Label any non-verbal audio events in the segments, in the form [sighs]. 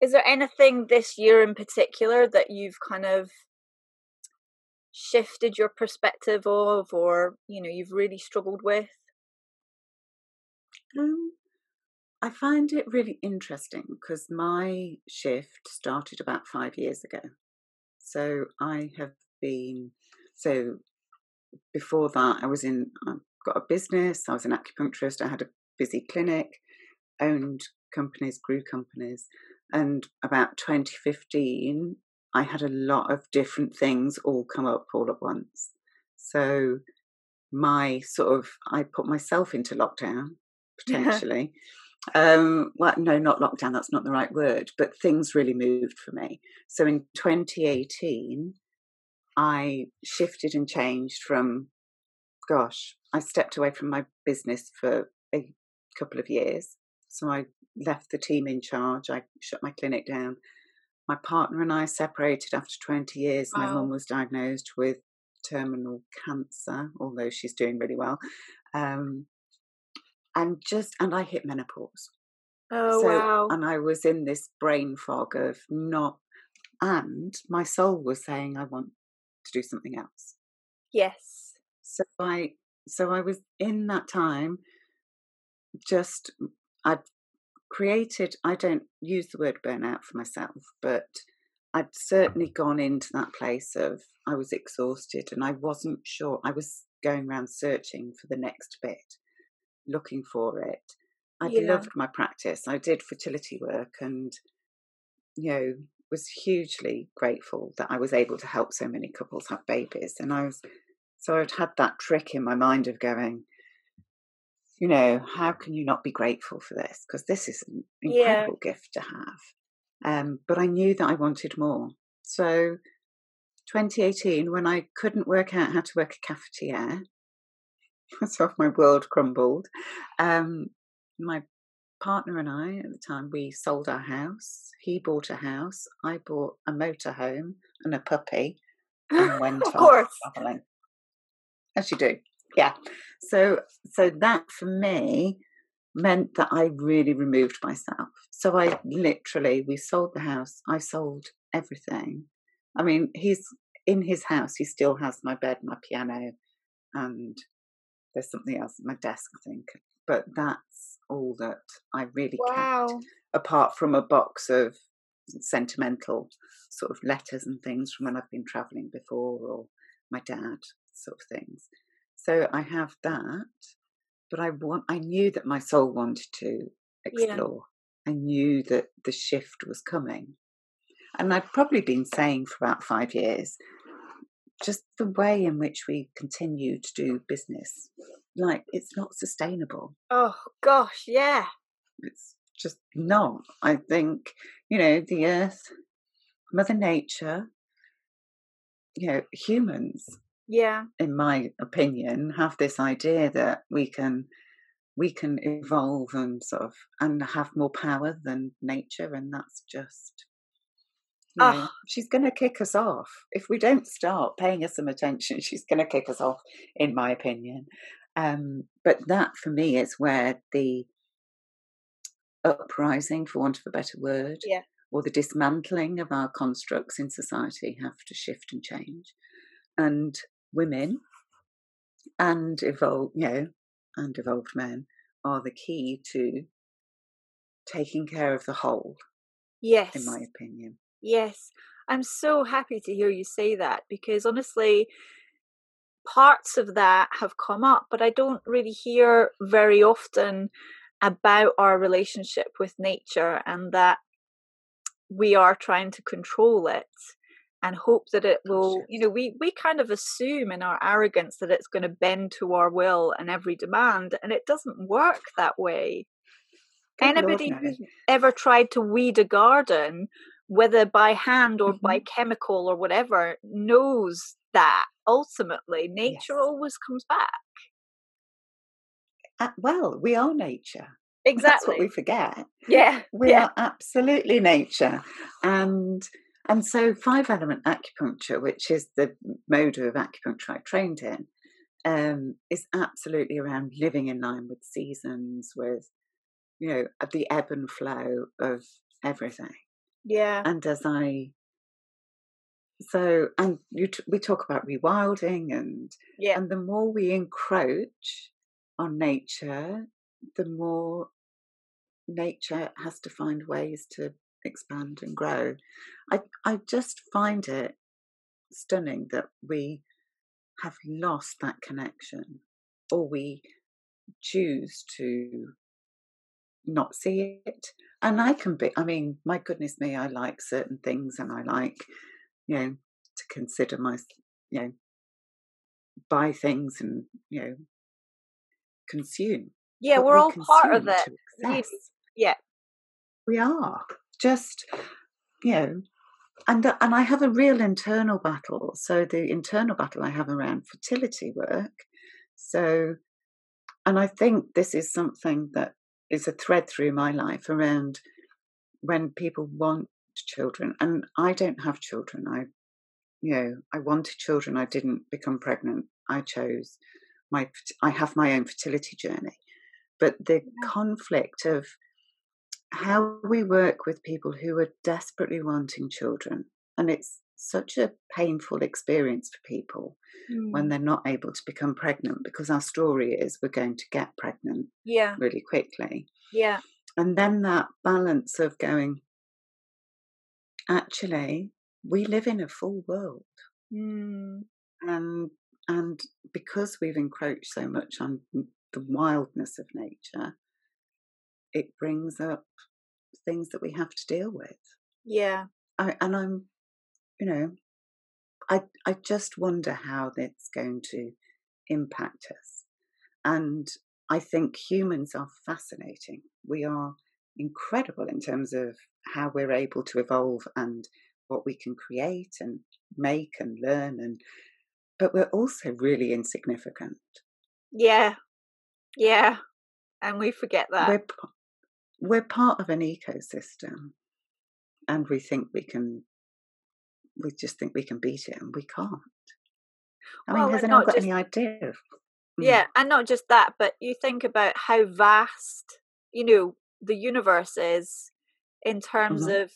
Is there anything this year in particular that you've kind of shifted your perspective of, or you know, you've really struggled with? Um, I find it really interesting because my shift started about five years ago. So I have been so before that I was in I got a business, I was an acupuncturist, I had a busy clinic, owned companies, grew companies, and about 2015 I had a lot of different things all come up all at once. So my sort of I put myself into lockdown [laughs] potentially. um, well, no, not lockdown. That's not the right word. But things really moved for me. So in 2018, I shifted and changed from, gosh, I stepped away from my business for a couple of years. So I left the team in charge. I shut my clinic down. My partner and I separated after 20 years. Wow. My mum was diagnosed with terminal cancer, although she's doing really well. Um, and just and I hit menopause. Oh so, wow! And I was in this brain fog of not, and my soul was saying I want to do something else. Yes. So I so I was in that time. Just I'd created. I don't use the word burnout for myself, but I'd certainly gone into that place of I was exhausted and I wasn't sure. I was going around searching for the next bit looking for it. I yeah. loved my practice. I did fertility work and, you know, was hugely grateful that I was able to help so many couples have babies. And I was, so I'd had that trick in my mind of going, you know, how can you not be grateful for this? Because this is an incredible yeah. gift to have. Um, but I knew that I wanted more. So 2018, when I couldn't work out how to work a cafetiere, [laughs] so my world crumbled. Um, my partner and I at the time we sold our house. He bought a house. I bought a motorhome and a puppy, [laughs] and went of course. traveling. As you do, yeah. So so that for me meant that I really removed myself. So I literally we sold the house. I sold everything. I mean, he's in his house. He still has my bed, my piano, and there's something else at my desk, I think. But that's all that I really wow. kept, apart from a box of sentimental sort of letters and things from when I've been travelling before, or my dad sort of things. So I have that, but I want. I knew that my soul wanted to explore. Yeah. I knew that the shift was coming, and I'd probably been saying for about five years just the way in which we continue to do business like it's not sustainable oh gosh yeah it's just not i think you know the earth mother nature you know humans yeah in my opinion have this idea that we can we can evolve and sort of and have more power than nature and that's just you know, oh. she's going to kick us off. If we don't start paying her some attention, [laughs] she's going to kick us off, in my opinion. Um, but that for me is where the uprising, for want of a better word, yeah. or the dismantling of our constructs in society have to shift and change. And women and evolved, you know, and evolved men are the key to taking care of the whole. Yes. In my opinion. Yes, I'm so happy to hear you say that because honestly, parts of that have come up, but I don't really hear very often about our relationship with nature and that we are trying to control it and hope that it will you know we we kind of assume in our arrogance that it's going to bend to our will and every demand and it doesn't work that way Good anybody who's ever tried to weed a garden whether by hand or mm-hmm. by chemical or whatever, knows that ultimately nature yes. always comes back. Uh, well, we are nature. Exactly. That's what we forget. Yeah. We yeah. are absolutely nature. And and so five element acupuncture, which is the mode of acupuncture I trained in, um, is absolutely around living in line with seasons, with you know, the ebb and flow of everything. Yeah. And as I so and you t- we talk about rewilding and yeah. and the more we encroach on nature, the more nature has to find ways to expand and grow. I I just find it stunning that we have lost that connection or we choose to not see it. And I can be, I mean, my goodness me, I like certain things and I like, you know, to consider my, you know, buy things and, you know, consume. Yeah, we're all part of it. Yeah. We are. Just, you know, and uh, and I have a real internal battle. So the internal battle I have around fertility work. So, and I think this is something that is a thread through my life around when people want children, and I don't have children. I, you know, I wanted children. I didn't become pregnant. I chose my. I have my own fertility journey, but the conflict of how we work with people who are desperately wanting children. And it's such a painful experience for people mm. when they're not able to become pregnant because our story is we're going to get pregnant yeah really quickly yeah and then that balance of going actually we live in a full world mm. and and because we've encroached so much on the wildness of nature it brings up things that we have to deal with. Yeah. I, and I'm, you know, I I just wonder how that's going to impact us. And I think humans are fascinating. We are incredible in terms of how we're able to evolve and what we can create and make and learn and but we're also really insignificant. Yeah. Yeah. And we forget that. We're we're part of an ecosystem and we think we can we just think we can beat it and we can't i well, mean has anyone got just, any idea of, mm. yeah and not just that but you think about how vast you know the universe is in terms mm-hmm. of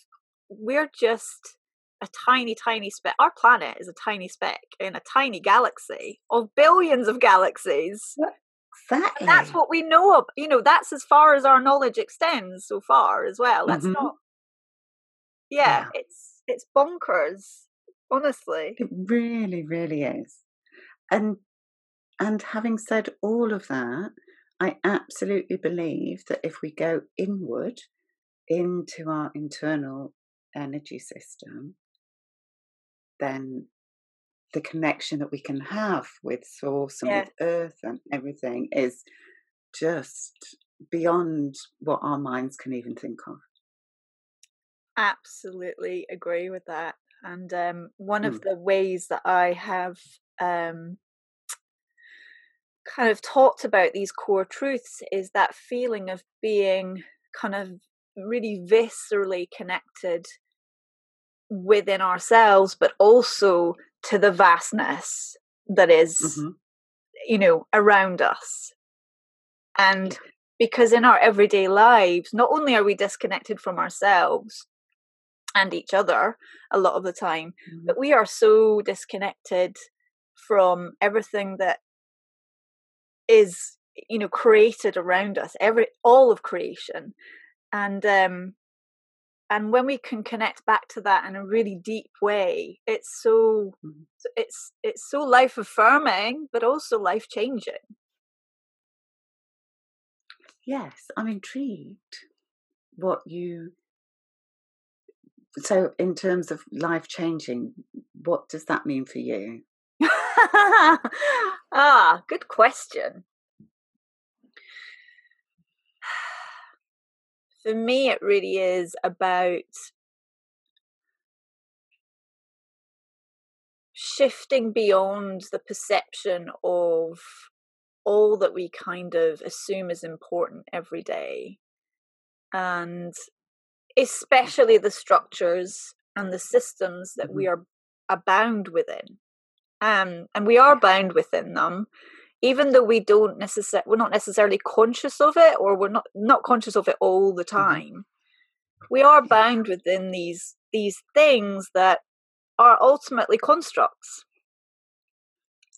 we're just a tiny tiny speck our planet is a tiny speck in a tiny galaxy of billions of galaxies Exactly. And that's what we know of. You know, that's as far as our knowledge extends so far as well. That's mm-hmm. not. Yeah, yeah, it's it's bonkers. Honestly, it really, really is. And and having said all of that, I absolutely believe that if we go inward into our internal energy system, then the connection that we can have with source and yeah. with earth and everything is just beyond what our minds can even think of absolutely agree with that and um, one mm. of the ways that i have um, kind of talked about these core truths is that feeling of being kind of really viscerally connected within ourselves but also to the vastness that is, mm-hmm. you know around us and because in our everyday lives not only are we disconnected from ourselves and each other a lot of the time mm-hmm. but we are so disconnected from everything that is you know created around us every all of creation and um and when we can connect back to that in a really deep way it's so mm-hmm. it's it's so life affirming but also life changing. Yes i'm intrigued what you so in terms of life changing what does that mean for you? [laughs] Ah good question for me, it really is about shifting beyond the perception of all that we kind of assume is important every day. And especially the structures and the systems that we mm-hmm. are bound within. Um, and we are bound within them even though we don't necessarily we're not necessarily conscious of it or we're not not conscious of it all the mm-hmm. time we are bound within these these things that are ultimately constructs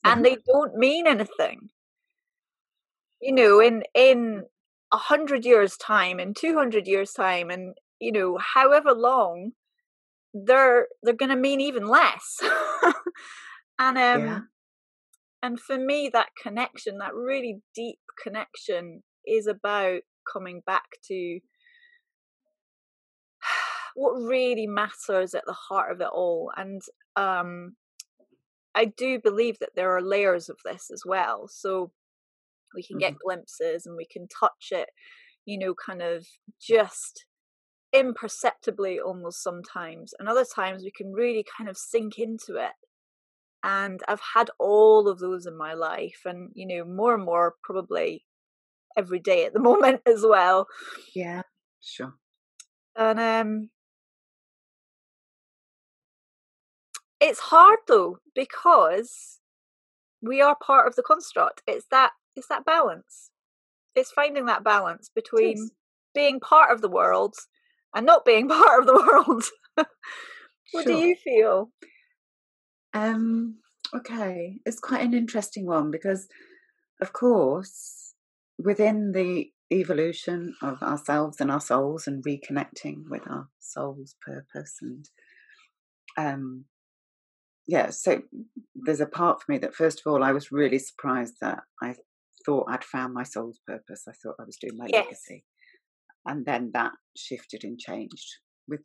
and mm-hmm. they don't mean anything you know in in a hundred years time in 200 years time and you know however long they're they're going to mean even less [laughs] and um yeah. And for me that connection that really deep connection is about coming back to [sighs] what really matters at the heart of it all. And um i do believe that there are layers of this as well. So we can get mm-hmm. glimpses and we can touch it you know kind of just imperceptibly almost sometimes. And other times we can really kind of sink into it and i've had all of those in my life and you know more and more probably every day at the [laughs] moment as well. Yeah sure. And um it's hard though because we are part of the construct. It's that it's that balance. It's finding that balance between being part of the world and not being [laughs] part of the world. What sure. do you feel um okay it's quite an interesting one because of course within the evolution of ourselves and our souls and reconnecting with our soul's purpose and um yeah so there's a part for me that first of all i was really surprised that i thought I'd found my soul's purpose. I thought I was doing my yes. legacy. And then that shifted and changed with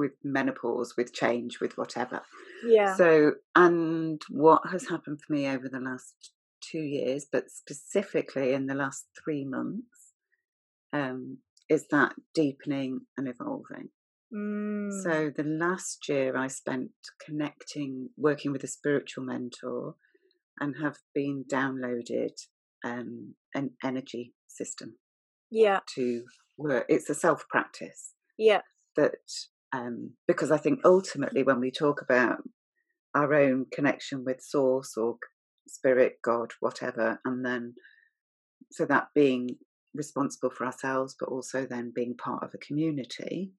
with menopause, with change, with whatever. Yeah. So and what has happened for me over the last two years, but specifically in the last three months, um, is that deepening and evolving. Mm. So the last year I spent connecting, working with a spiritual mentor and have been downloaded um, an energy system. Yeah. To work, it's a self practice. Yeah. That um, because I think ultimately when we talk about our own connection with source or spirit, God, whatever, and then so that being responsible for ourselves, but also then being part of a community,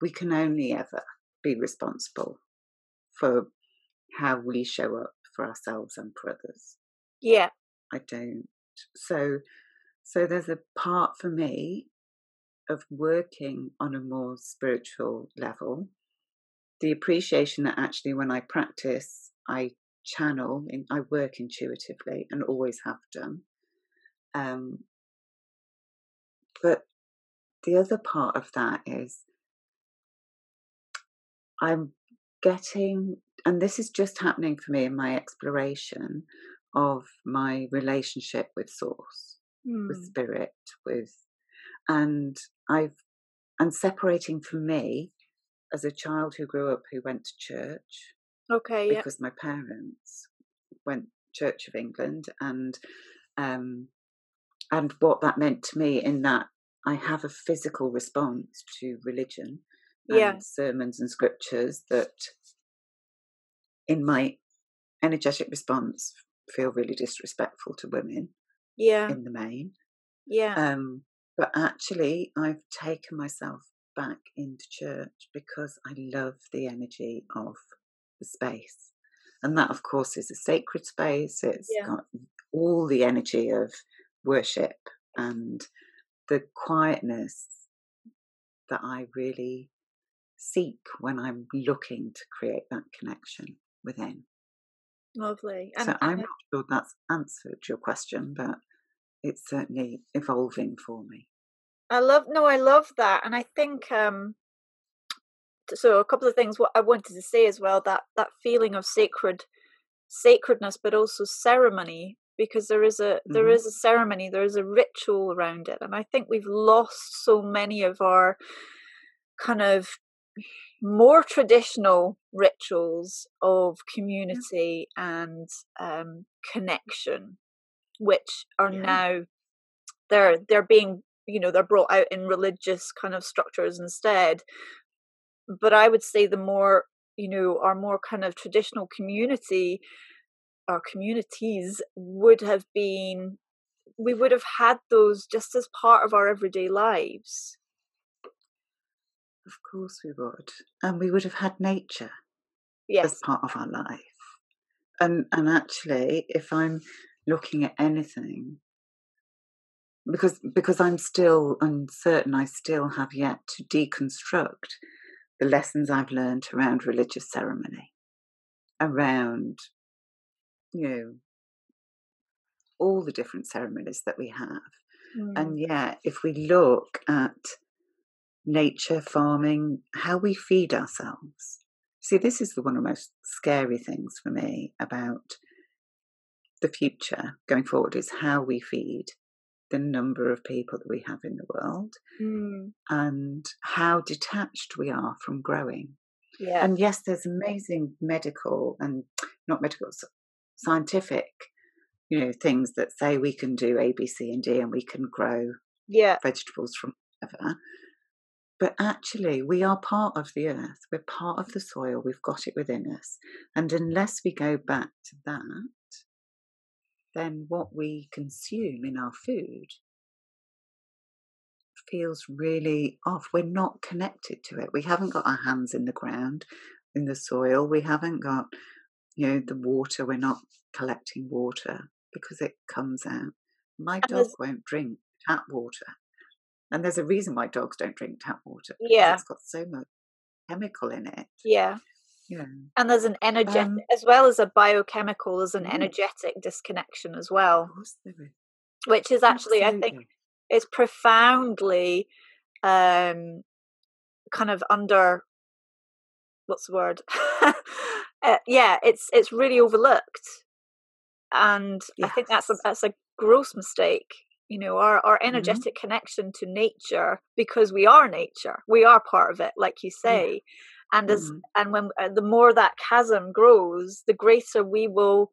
we can only ever be responsible for how we show up for ourselves and for others. Yeah. I don't. So so there's a part for me of working on a more spiritual level. The appreciation that actually when I practice, I channel, in, I work intuitively and always have done. Um, but the other part of that is I'm getting and this is just happening for me in my exploration of my relationship with source mm. with hmm. spirit with and i've and separating from me as a child who grew up who went to church okay because my parents went church of england and um and what that meant to me in that i have a physical response to religion yeah. sermons and scriptures that in my energetic response feel really disrespectful to women yeah. in the main. Yeah. Um but actually i've taken myself back into church because i love the energy of the space and that of course is a sacred space It's yeah. got all the energy of worship and the quietness that i really seek when i'm looking to create that connection within. Lovely. And, so I'm not sure that's answered your question, but it's certainly evolving for me. I love no, I love that, and I think um, so. A couple of things. What I wanted to say as well that that feeling of sacred sacredness, but also ceremony, because there is a mm-hmm. there is a ceremony, there is a ritual around it, and I think we've lost so many of our kind of more traditional rituals of community and um, connection, which are yeah. now they're they're being you know they're brought out in religious kind of structures instead. But I would say the more you know our more kind of traditional community, our communities would have been we would have had those just as part of our everyday lives Of course we would. And we would have had nature yes. as part of our life. And and actually if I'm looking at anything because because I'm still uncertain, I still have yet to deconstruct the lessons I've learned around religious ceremony, around you know all the different ceremonies that we have. Mm. And yet, if we look at nature, farming, how we feed ourselves. See, this is the one of the most scary things for me about the future going forward is how we feed the number of people that we have in the world mm. and how detached we are from growing. Yeah. And yes, there's amazing medical and not medical, scientific, you know, things that say we can do A, B, C, and D, and we can grow yeah. vegetables from whatever. But actually, we are part of the earth. We're part of the soil. We've got it within us. And unless we go back to that, then what we consume in our food feels really off. We're not connected to it. We haven't got our hands in the ground, in the soil. We haven't got, you know, the water. We're not collecting water because it comes out. My dog won't drink tap water. And there's a reason why dogs don't drink tap water. Yeah. It's got so much chemical in it. Yeah. Yeah. And there's an energetic, um, as well as a biochemical, there's an mm. energetic disconnection as well. Which is actually, Absolutely. I think, is profoundly um, kind of under what's the word? [laughs] uh, yeah, it's it's really overlooked, and yes. I think that's a that's a gross mistake. You know, our our mm-hmm. energetic mm-hmm. connection to nature because we are nature, we are part of it, like you say and as mm-hmm. and when uh, the more that chasm grows the greater we will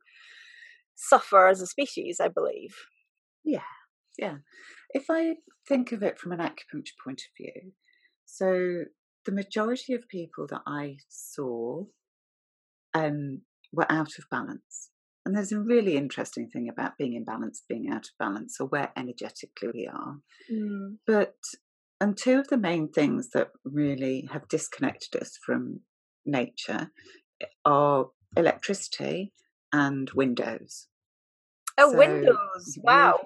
suffer as a species i believe yeah yeah if i think of it from an acupuncture point of view so the majority of people that i saw um, were out of balance and there's a really interesting thing about being in balance being out of balance or where energetically we are mm. but and two of the main things that really have disconnected us from nature eh, are electricity and windows. Oh, so windows! Wow.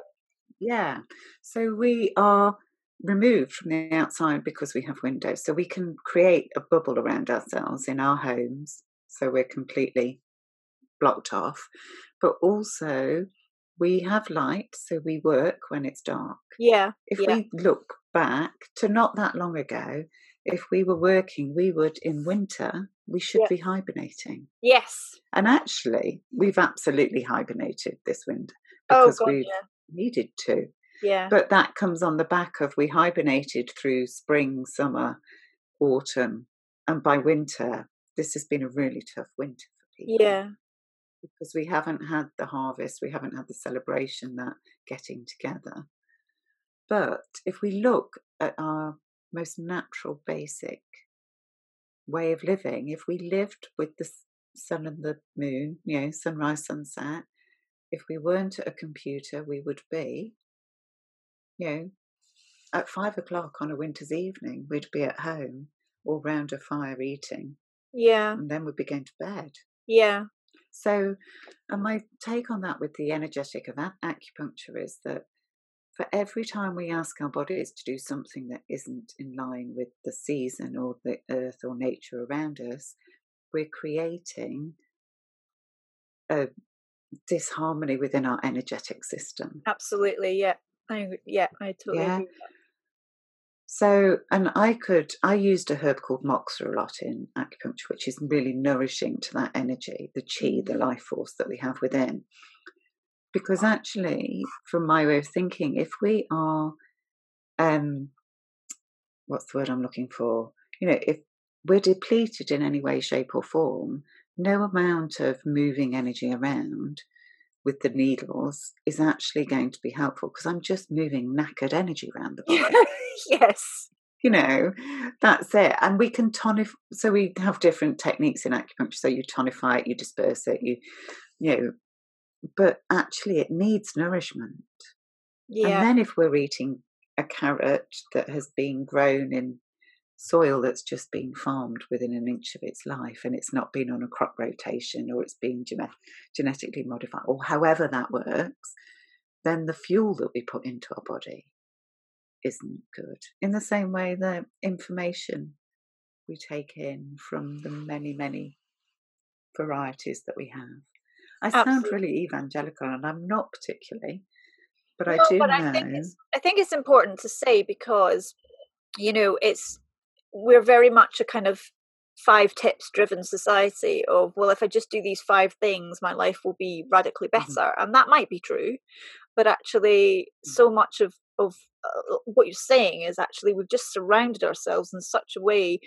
We, yeah. So we are removed from the outside because we have windows. So we can create a bubble around ourselves in our homes. So we're completely blocked off. But also, we have light, so we work when it's dark. Yeah. If yeah. we look back to not that long ago, if we were working, we would in winter, we should be hibernating. Yes. And actually, we've absolutely hibernated this winter oh, because oh, God, we've yeah. needed to. Yeah. But that comes on the back of we hibernated through spring, summer, autumn, and by winter, this has been a really tough winter for people. Yeah. Because we haven't had the harvest, we haven't had the celebration, that getting together. But if we look at our most natural, basic way of living, if we lived with the sun and the moon, you know, sunrise, sunset, if we weren't at a computer, we would be, you know, at five o'clock on a winter's evening, we'd be at home or round a fire eating. Yeah. And then we'd be going to bed. Yeah. So, and my take on that with the energetic of acupuncture is that for every time we ask our bodies to do something that isn't in line with the season or the earth or nature around us, we're creating a disharmony within our energetic system. Absolutely, yeah. I yeah, I totally yeah. agree. So, and I could, I used a herb called moxa a lot in acupuncture, which is really nourishing to that energy, the chi, the mm. life force that we have within. Because actually, from my way of thinking, if we are, um, what's the word I'm looking for? You know, if we're depleted in any way, shape, or form, no amount of moving energy around with the needles is actually going to be helpful because I'm just moving knackered energy around the body. [laughs] yes. You know, that's it. And we can tonify. So we have different techniques in acupuncture. So you tonify it, you disperse it, you, you know, but actually it needs nourishment. Yeah. And then if we're eating a carrot that has been grown in soil that's just been farmed within an inch of its life and it's not been on a crop rotation or it's been genetically modified or however that works, then the fuel that we put into our body isn't good. In the same way, the information we take in from the many, many varieties that we have. I Absolutely. sound really evangelical, and I'm not particularly, but no, I do but know. I think, it's, I think it's important to say because you know it's we're very much a kind of five tips driven society of well if i just do these five things my life will be radically mm-hmm. better mm-hmm. and that might be true but actually mm. so much of of uh, what you're saying is actually we've just surrounded ourselves in such a way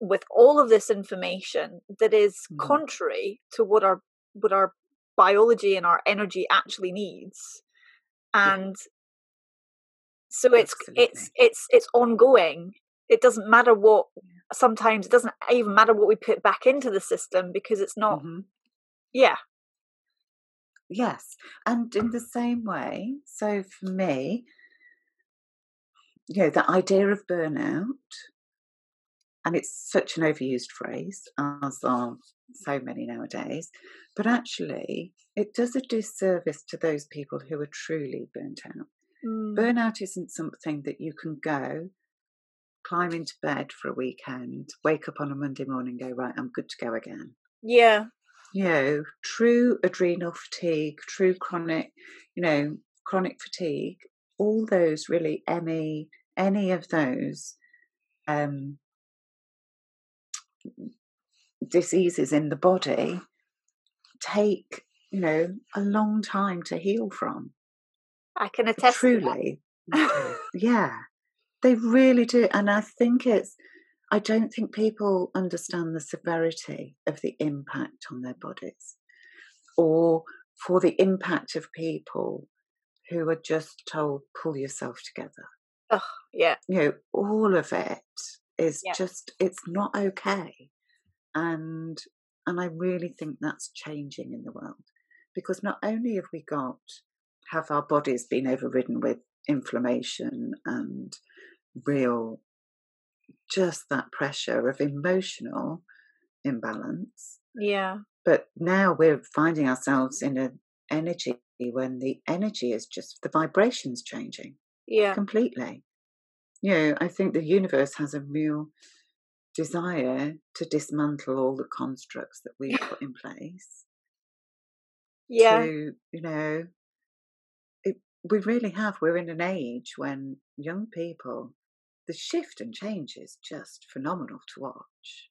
with all of this information that is mm. contrary to what our what our biology and our energy actually needs and so it's Absolutely. it's it's it's ongoing it doesn't matter what sometimes it doesn't even matter what we put back into the system because it's not mm-hmm. yeah yes and in the same way so for me you know the idea of burnout and it's such an overused phrase as are so many nowadays but actually it does a disservice to those people who are truly burnt out mm. burnout isn't something that you can go climb into bed for a weekend, wake up on a Monday morning, go, right, I'm good to go again. Yeah. You know, true adrenal fatigue, true chronic, you know, chronic fatigue, all those really, ME, any of those um, diseases in the body take, you know, a long time to heal from. I can attest. Truly. [laughs] yeah. They really do. And I think it's, I don't think people understand the severity of the impact on their bodies or for the impact of people who are just told, pull yourself together. Oh, yeah. You know, all of it is yeah. just, it's not okay. And, and I really think that's changing in the world because not only have we got, have our bodies been overridden with inflammation and real just that pressure of emotional imbalance. Yeah. But now we're finding ourselves in an energy when the energy is just the vibrations changing. Yeah. Completely. You know, I think the universe has a real desire to dismantle all the constructs that we've put in place. Yeah. To, you know, it, we really have. We're in an age when young people the shift and change is just phenomenal to watch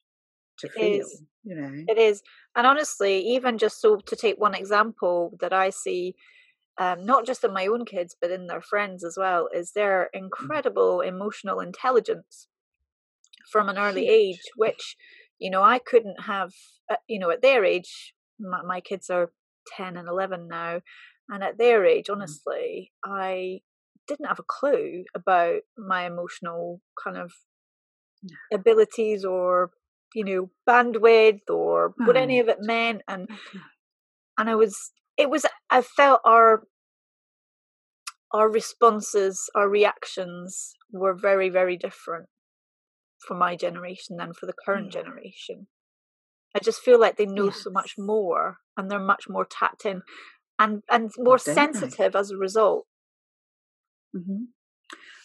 to it feel is. you know it is and honestly even just so to take one example that i see um, not just in my own kids but in their friends as well is their mm. incredible emotional intelligence from an early age which you know i couldn't have uh, you know at their age my, my, kids are 10 and 11 now and at their age mm. honestly i didn't have a clue about my emotional kind of abilities or you know bandwidth or what any of it meant and and i was it was i felt our our responses our reactions were very very different for my generation than for the current yeah. generation i just feel like they know yes. so much more and they're much more tapped in and and more sensitive as a result Mm-hmm.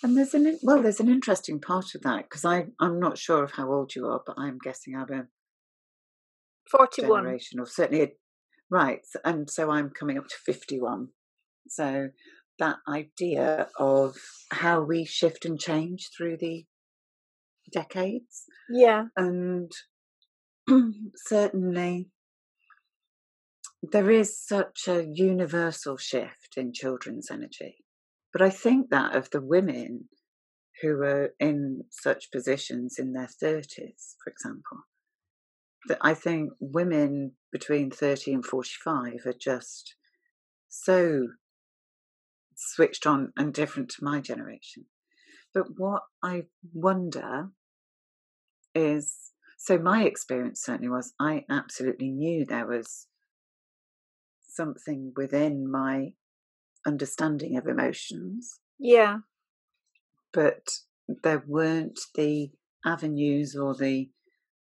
And there's an well, there's an interesting part of that because I I'm not sure of how old you are, but I'm guessing I'm a forty-one generation, or certainly a, right. And so I'm coming up to fifty-one. So that idea of how we shift and change through the decades, yeah, and [clears throat] certainly there is such a universal shift in children's energy but I think that of the women who are in such positions in their 30s, for example, that I think women between 30 and 45 are just so switched on and different to my generation. But what I wonder is so my experience certainly was I absolutely knew there was something within my understanding of emotions. Yeah. But there weren't the avenues or the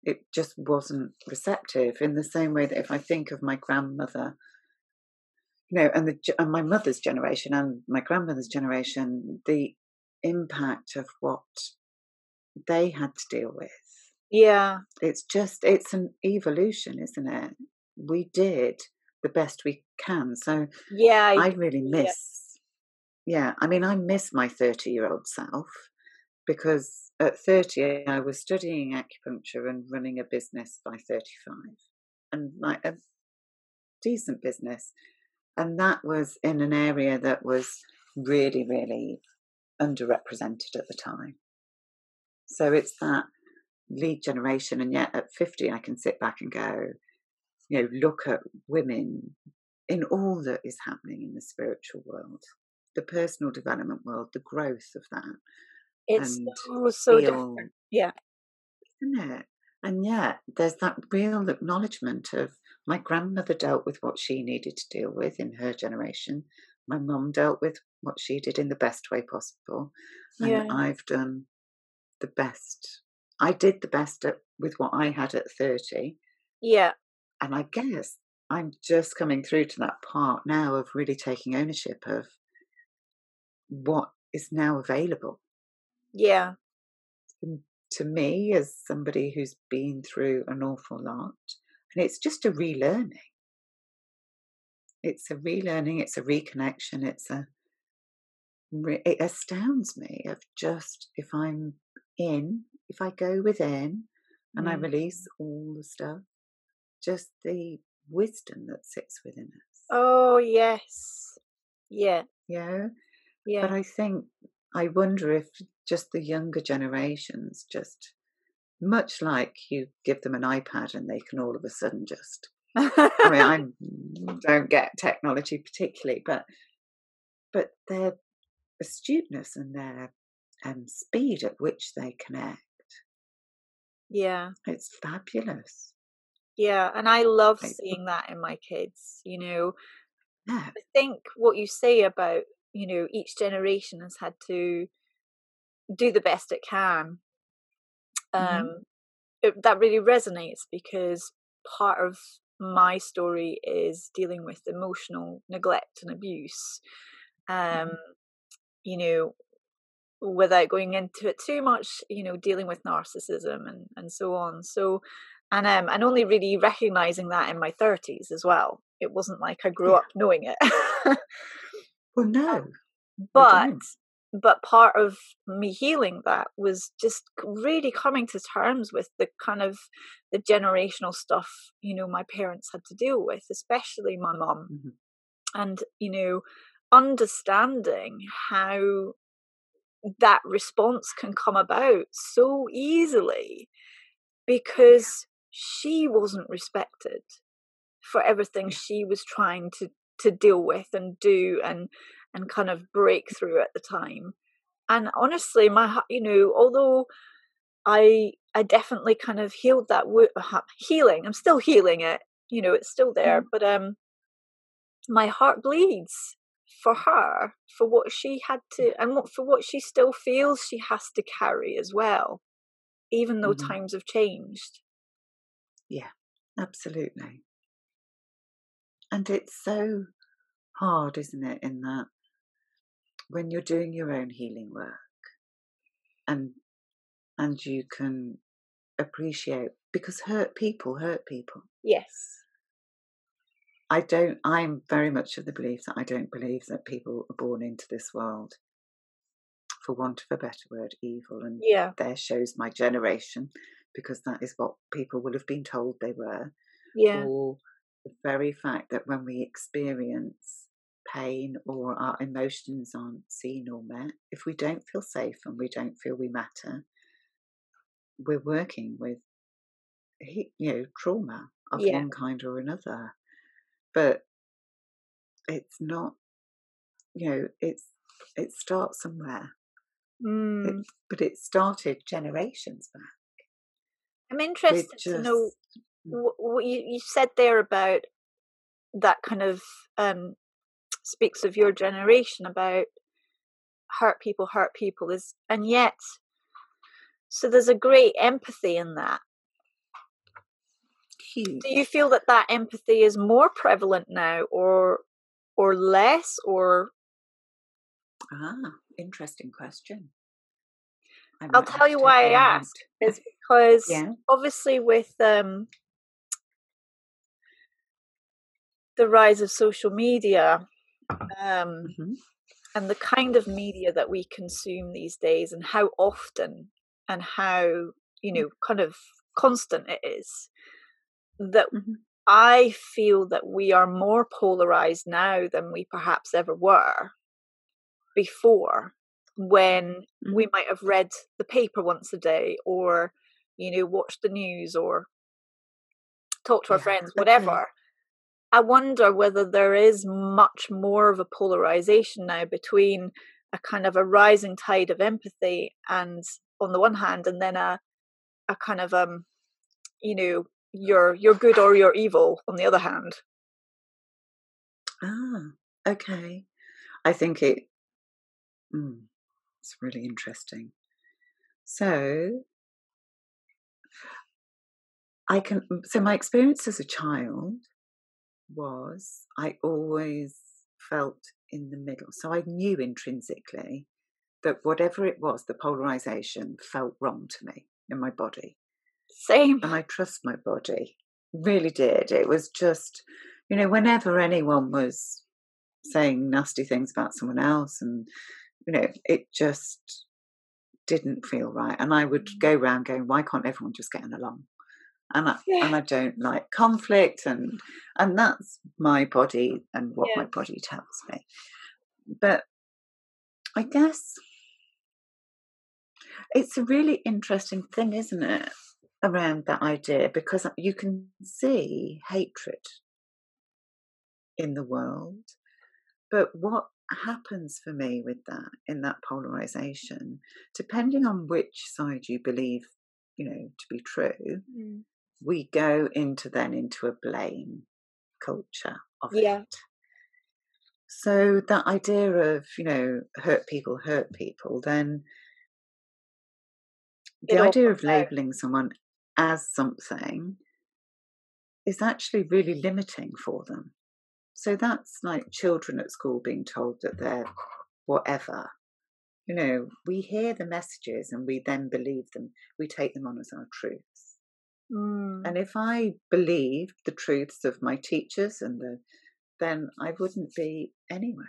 it just wasn't receptive in the same way that if I think of my grandmother, you know, and the and my mother's generation and my grandmother's generation, the impact of what they had to deal with. Yeah. It's just it's an evolution, isn't it? We did the best we can. So yeah, I, I really miss yeah. yeah, I mean I miss my 30-year-old self because at 30 I was studying acupuncture and running a business by 35 and like a decent business and that was in an area that was really really underrepresented at the time so it's that lead generation and yet at 50 I can sit back and go you know look at women in all that is happening in the spiritual world the personal development world the growth of that it's so so different. Yeah. Isn't it? And yet there's that real acknowledgement of my grandmother dealt with what she needed to deal with in her generation. My mum dealt with what she did in the best way possible. And yeah. I've done the best. I did the best at, with what I had at 30. Yeah. And I guess I'm just coming through to that part now of really taking ownership of what is now available yeah. To me, as somebody who's been through an awful lot, and it's just a relearning. It's a relearning, it's a reconnection, it's a. It astounds me of just if I'm in, if I go within and mm. I release all the stuff, just the wisdom that sits within us. Oh, yes. Yeah. Yeah. Yeah. But I think, I wonder if just the younger generations just much like you give them an iPad and they can all of a sudden just I mean I [laughs] don't get technology particularly but but their astuteness and their um, speed at which they connect yeah it's fabulous yeah and I love seeing that in my kids you know yeah. I think what you say about you know each generation has had to do the best it can mm-hmm. um it, that really resonates because part of my story is dealing with emotional neglect and abuse um mm-hmm. you know without going into it too much you know dealing with narcissism and and so on. So and um and only really recognizing that in my 30s as well. It wasn't like i grew yeah. up knowing it. [laughs] Well no. But but part of me healing that was just really coming to terms with the kind of the generational stuff you know my parents had to deal with especially my mom mm-hmm. and you know understanding how that response can come about so easily because she wasn't respected for everything she was trying to to deal with and do and and kind of break through at the time. And honestly, my you know, although I I definitely kind of healed that uh, healing. I'm still healing it. You know, it's still there, but um, my heart bleeds for her for what she had to and what for what she still feels she has to carry as well, even though mm-hmm. times have changed. Yeah, absolutely. And it's so hard, isn't it, in that when you're doing your own healing work and and you can appreciate because hurt people hurt people yes i don't i'm very much of the belief that i don't believe that people are born into this world for want of a better word evil and yeah there shows my generation because that is what people will have been told they were yeah or the very fact that when we experience pain or our emotions aren't seen or met, if we don't feel safe and we don't feel we matter, we're working with you know trauma of yeah. one kind or another. But it's not you know it's it starts somewhere. Mm. It, but it started generations back. I'm interested just, to know mm. what you, you said there about that kind of um, speaks of your generation about hurt people hurt people is and yet So there's a great empathy in that. Huge. Do you feel that that empathy is more prevalent now, or or less, or? Ah, interesting question. I'll tell you why I asked. Is because yeah. obviously with um, the rise of social media um, Mm-hmm. and the kind of media that we consume these days, and how often and how you know kind of constant it is, that Mm-hmm. I feel that we are more polarized now than we perhaps ever were before when we might have read the paper once a day or you know watched the news or talked to our Yeah, friends okay. whatever i wonder whether there is much more of a polarization now between a kind of a rising tide of empathy and on the one hand and then a a kind of um you know you're you're good or you're evil on the other hand Ah, okay. I think it. Mm, it's really interesting. So, I can. So, my experience as a child was I always felt in the middle. So, I knew intrinsically that whatever it was, the polarization felt wrong to me in my body. Same and I trust my body. Really did. It was just, you know, whenever anyone was saying nasty things about someone else, and you know, it just didn't feel right. And I would mm. go around going, "Why can't everyone just get along?" And I Yeah. and I don't like conflict, and and that's my body and what Yeah. my body tells me. But I guess it's a really interesting thing, isn't it? Around that idea because you can see hatred in the world. But what happens for me with that, in that polarization, depending on which side you believe, you know, to be true, Mm. we go into then into a blame culture of Yeah. it. So that idea of, you know, hurt people hurt people, then the It idea of labeling someone as something is actually really limiting for them. So that's like children at school being told that they're whatever. You know, we hear the messages and we then believe them. We take them on as our truths. Mm. And if I believed the truths of my teachers and the, then I wouldn't be anywhere.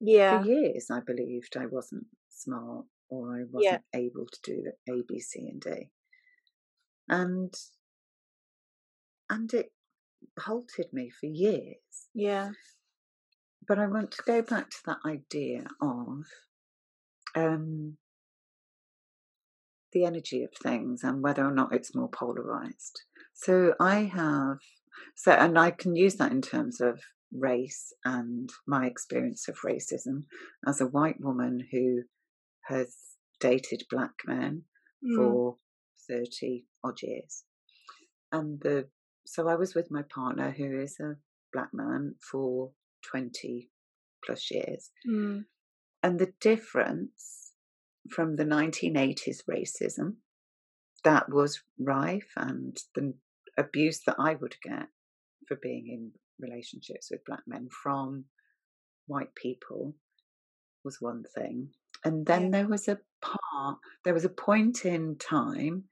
Yeah. For years, I believed I wasn't smart or I wasn't able to do the A, B, C, and D, and and it halted me for years. Yeah. But I want to go back to that idea of um, the energy of things and whether or not it's more polarized. So I have so, and I can use that in terms of race and my experience of racism as a white woman who has dated black men Mm. for 30 odd years. And the so I was with my partner who is a black man for 20 plus years. Mm. And the difference from the 1980s racism that was rife and the abuse that I would get for being in relationships with black men from white people was one thing. And then Yeah. there was a part, there was a point in time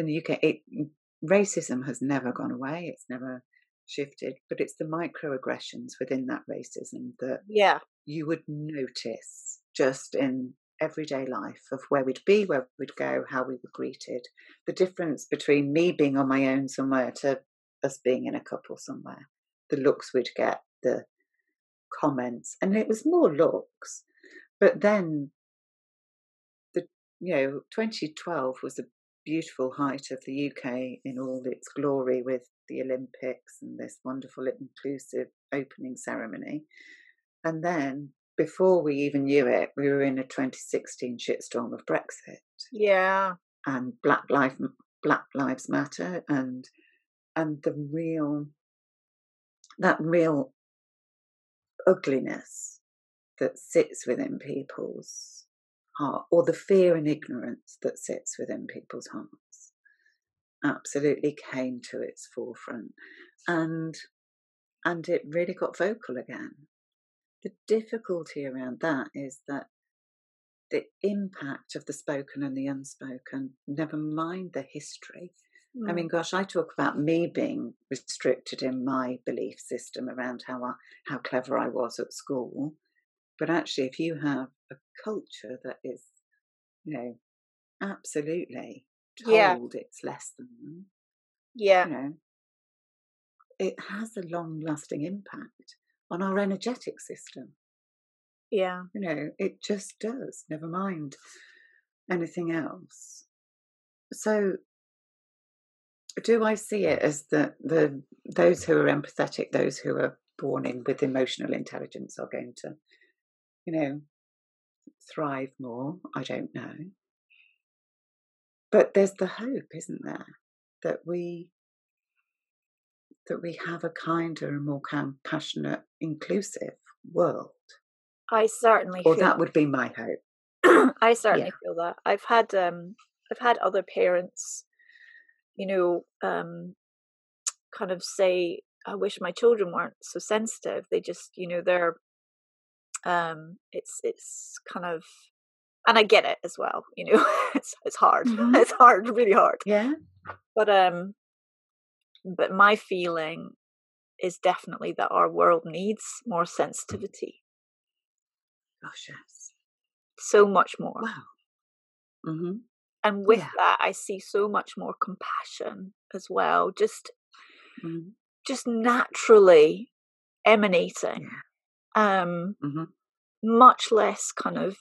in the UK, it, mm, racism has never gone away, it's never shifted, but it's the microaggressions within that racism that Yeah. you would notice just in everyday life of where we'd be, where we'd go, how we were greeted. The difference between me being on my own somewhere to us being in a couple somewhere, the looks we'd get, the comments, and it was more looks. But then the you know, 2012 was a beautiful height of the UK in all its glory with the Olympics and this wonderful inclusive opening ceremony. And then before we even knew it, we were in a 2016 shitstorm of Brexit Yeah. and Black Lives Black Lives Matter and and the real that real ugliness that sits within people's heart or the fear and ignorance that sits within people's hearts absolutely came to its forefront. And and it really got vocal again. The difficulty around that is that the impact of the spoken and the unspoken never mind the history. I mean mm. gosh i talk about me being restricted in my belief system around how I, how clever i was at school but actually, if you have a culture that is, you know, absolutely told yeah. it's less than, yeah, you know, it has a long lasting impact on our energetic system. Yeah. You know, it just does, never mind anything else. So do I see it as the the those who are empathetic, those who are born in with emotional intelligence are going to you know, thrive more. I don't know. But there's the hope, isn't there, that we that we have a kinder and more compassionate, inclusive world. I certainly or that would be my hope. [clears throat] I certainly yeah. feel that. I've had um I've had other parents, you know, um kind of say, I wish my children weren't so sensitive. They just, you know, they're um it's it's kind of and i get it as well you know [laughs] it's it's hard [laughs] mm-hmm. it's hard really hard yeah but um but my feeling is definitely that our world needs more sensitivity gosh yes so much more wow mm-hmm. and with yeah. that i see so much more compassion as well just mm-hmm. just naturally emanating yeah um, mm-hmm. much less kind of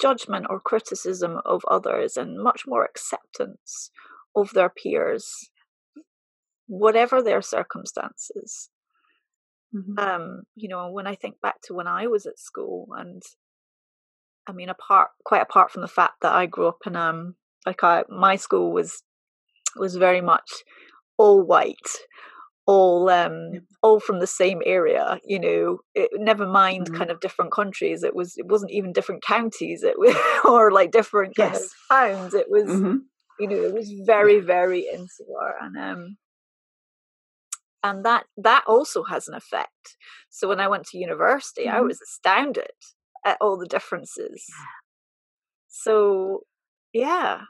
judgment or criticism of others and much more acceptance of their peers, whatever their circumstances. Mm-hmm. Um, you know, when I think back to when I was at school, and I mean, apart quite apart from the fact that I grew up in um, like I, my school was was very much all white all um all from the same area you know it, never mind mm-hmm. kind of different countries it was it wasn't even different counties it was [laughs] or like different yes. kind of towns it was mm-hmm. you know it was very very insular and um and that that also has an effect so when i went to university mm-hmm. i was astounded at all the differences so yeah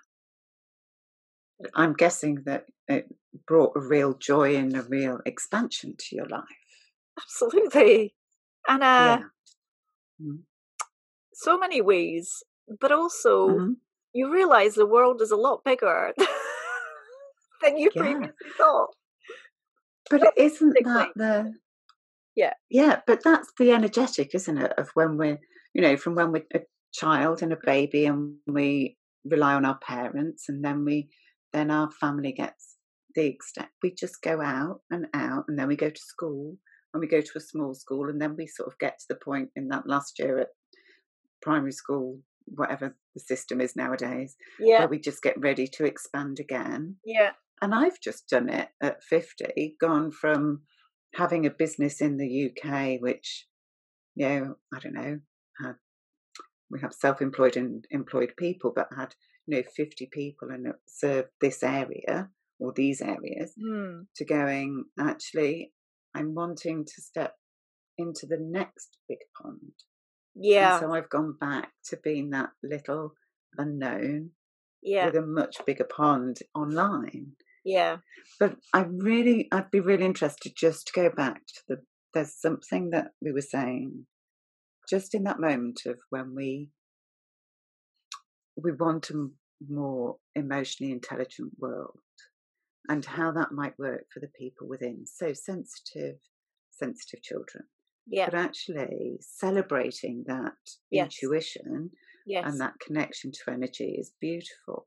i'm guessing that it brought a real joy and a real expansion to your life. Absolutely. And uh, yeah. mm-hmm. so many ways, but also mm-hmm. you realize the world is a lot bigger [laughs] than you yeah. previously thought. But it isn't that the yeah yeah but that's the energetic isn't it of when we're you know from when we're a child and a baby and we rely on our parents and then we then our family gets the extent we just go out and out and then we go to school and we go to a small school and then we sort of get to the point in that last year at primary school whatever the system is nowadays yeah. where we just get ready to expand again. Yeah. And i've just done it at 50 gone from having a business in the uk which you know i don't know had we have self-employed and employed people but had you know 50 people and served this area or these areas mm. to going, actually, I'm wanting to step into the next big pond. Yeah. And so I've gone back to being that little unknown yeah. with a much bigger pond online. Yeah. But I really, I'd be really interested just to go back to the, there's something that we were saying just in that moment of when we, we want a more emotionally intelligent world and how that might work for the people within. So sensitive, sensitive children. Yeah. But actually celebrating that yes. intuition yes. and that connection to energy is beautiful.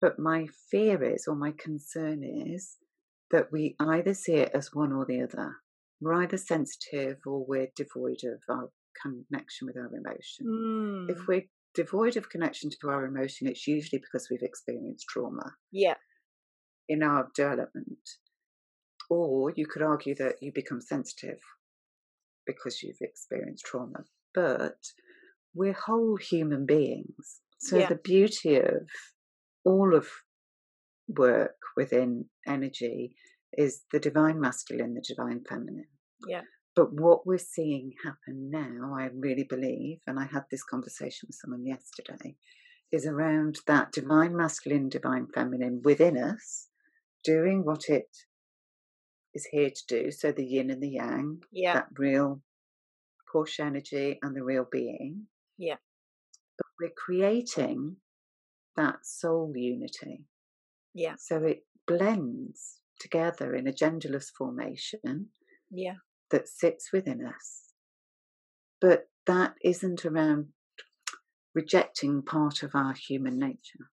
But my fear is, or my concern is, that we either see it as one or the other. We're either sensitive or we're devoid of our connection with our emotion. Mm. If we're devoid of connection to our emotion, it's usually because we've experienced trauma. Yeah in our development. Or you could argue that you become sensitive because you've experienced trauma. But we're whole human beings. So Yeah. the beauty of all of work within energy is the divine masculine, the divine feminine. Yeah. But what we're seeing happen now, I really believe, and I had this conversation with someone yesterday, is around that divine masculine, divine feminine within us doing what it is here to do. So the yin and the yang, Yeah. that real push energy and the real being. Yeah. But we're creating that soul unity. Yeah. So it blends together in a genderless formation Yeah. that sits within us. But that isn't around rejecting part of our human nature.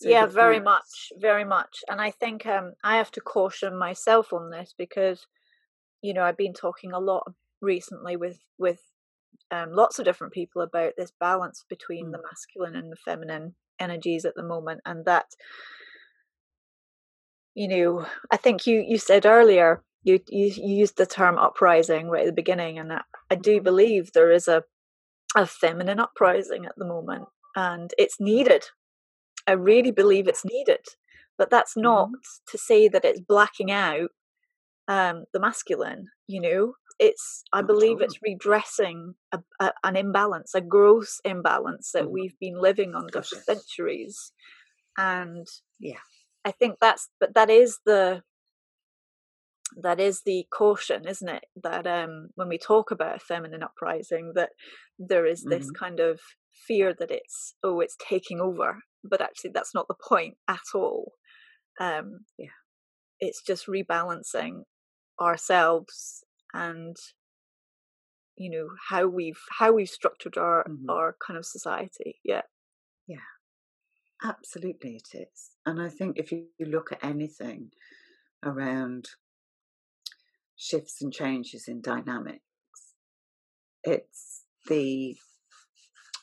So yeah very much very much and i think um i have to caution myself on this because you know i've been talking a lot recently with with um, lots of different people about this balance between the masculine and the feminine energies at the moment and that you know i think you you said earlier you you, you used the term uprising right at the beginning and I, I do believe there is a a feminine uprising at the moment and it's needed I really believe it's needed, but that's not to say that it's blacking out um, the masculine. You know, it's I believe it's redressing a, a, an imbalance, a gross imbalance that Mhm. we've been living under Gosh, for centuries, and Yeah. I think that's but that is the that is the caution, isn't it? That um, when we talk about a feminine uprising, that there is this Mhm. kind of fear that it's oh, it's taking over, but actually that's not the point at all. Um, Yeah. it's just rebalancing ourselves and you know how we've how we've structured our Mhm. our kind of society. Yeah, yeah, Absolutely, it is. And I think if you look at anything around shifts and changes in dynamics, it's the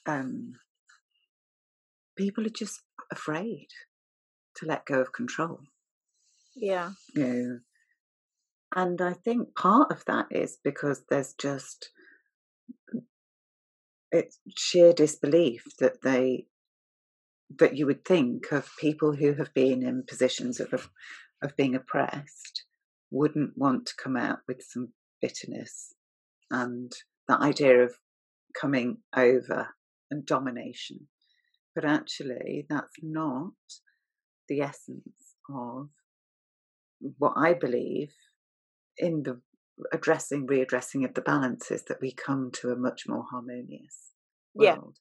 um, people are just afraid to let go of control. yeah, You know, and I think part of that is because there's just it's sheer disbelief that they that you would think of people who have been in positions of of, of being oppressed wouldn't want to come out with some bitterness and the idea of coming over and domination. But actually that's not the essence of what i believe in the addressing readdressing of the balances that we come to a much more harmonious Yeah. world.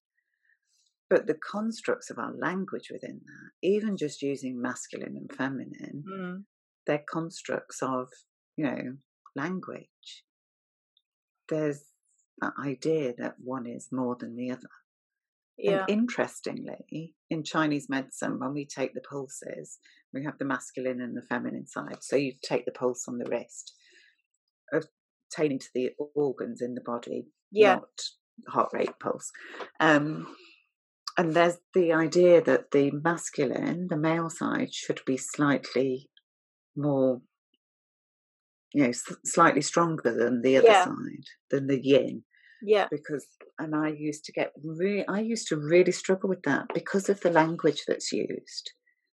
But the constructs of our language within that even just using masculine and feminine mm, they're constructs of you know language there's that idea that one is more than the other yeah, and interestingly, in Chinese medicine, when we take the pulses, we have the masculine and the feminine side. So you take the pulse on the wrist, attaining to the organs in the body, yeah, not heart rate pulse. Um, and there's the idea that the masculine, the male side, should be slightly more, you know, s- slightly stronger than the other Yeah. side, than the yin yeah, because and I used to get really I used to really struggle with that because of the language that's used.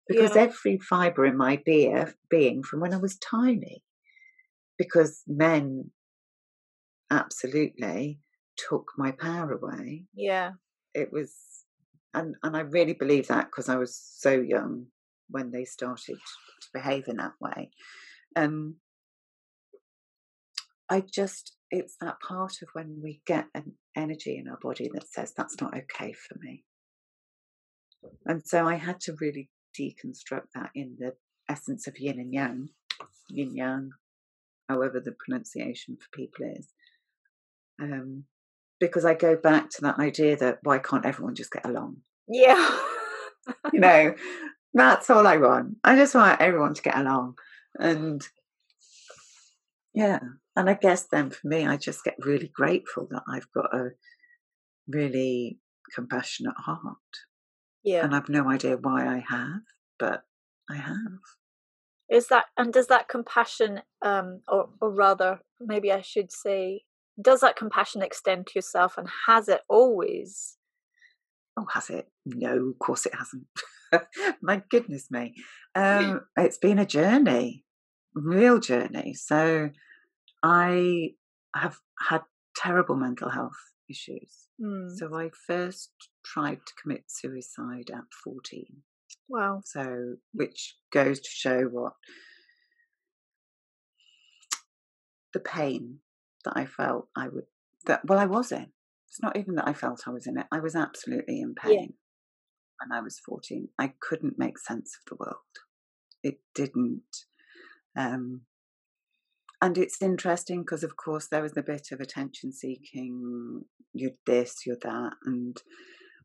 Because Yeah. every fibre in my beer, being from when I was tiny, because men absolutely took my power away. yeah, It was, and and I really believe that because I was so young when they started to behave in that way. Um, I just, it's that part of when we get an energy in our body that says that's not okay for me. And so I had to really deconstruct that in the essence of yin and yang, yin yang, however the pronunciation for people is. Um, because I go back to that idea that why can't everyone just get along? yeah. [laughs] You know, that's all I want. I just want everyone to get along. And yeah, and I guess then for me, I just get really grateful that I've got a really compassionate heart. yeah. And I've no idea why I have, but I have. Is that and does that compassion, um, or or rather, maybe I should say, does that compassion extend to yourself and has it always oh has it no of course it hasn't [laughs] [laughs] my goodness me um, it's been a journey real journey so i have had terrible mental health issues mm. so i first tried to commit suicide at 14 wow so which goes to show what the pain that I felt I would that well I was in. It's not even that I felt I was in it. I was absolutely in pain. When I was 14, I couldn't make sense of the world. It didn't. Um, and it's interesting because, of course, there was a bit of attention seeking. You're this, you're that, and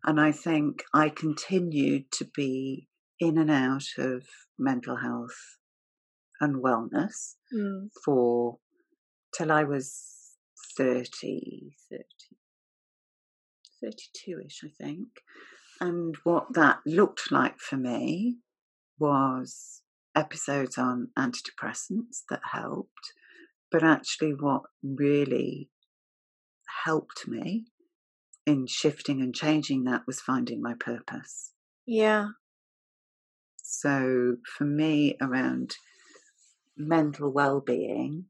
and I think I continued to be in and out of mental health and wellness mm. for till I was 30, 30 32ish, I think. And what that looked like for me was episodes on antidepressants that helped. But actually, what really helped me in shifting and changing that was finding my purpose. Yeah. So for me, around mental well being,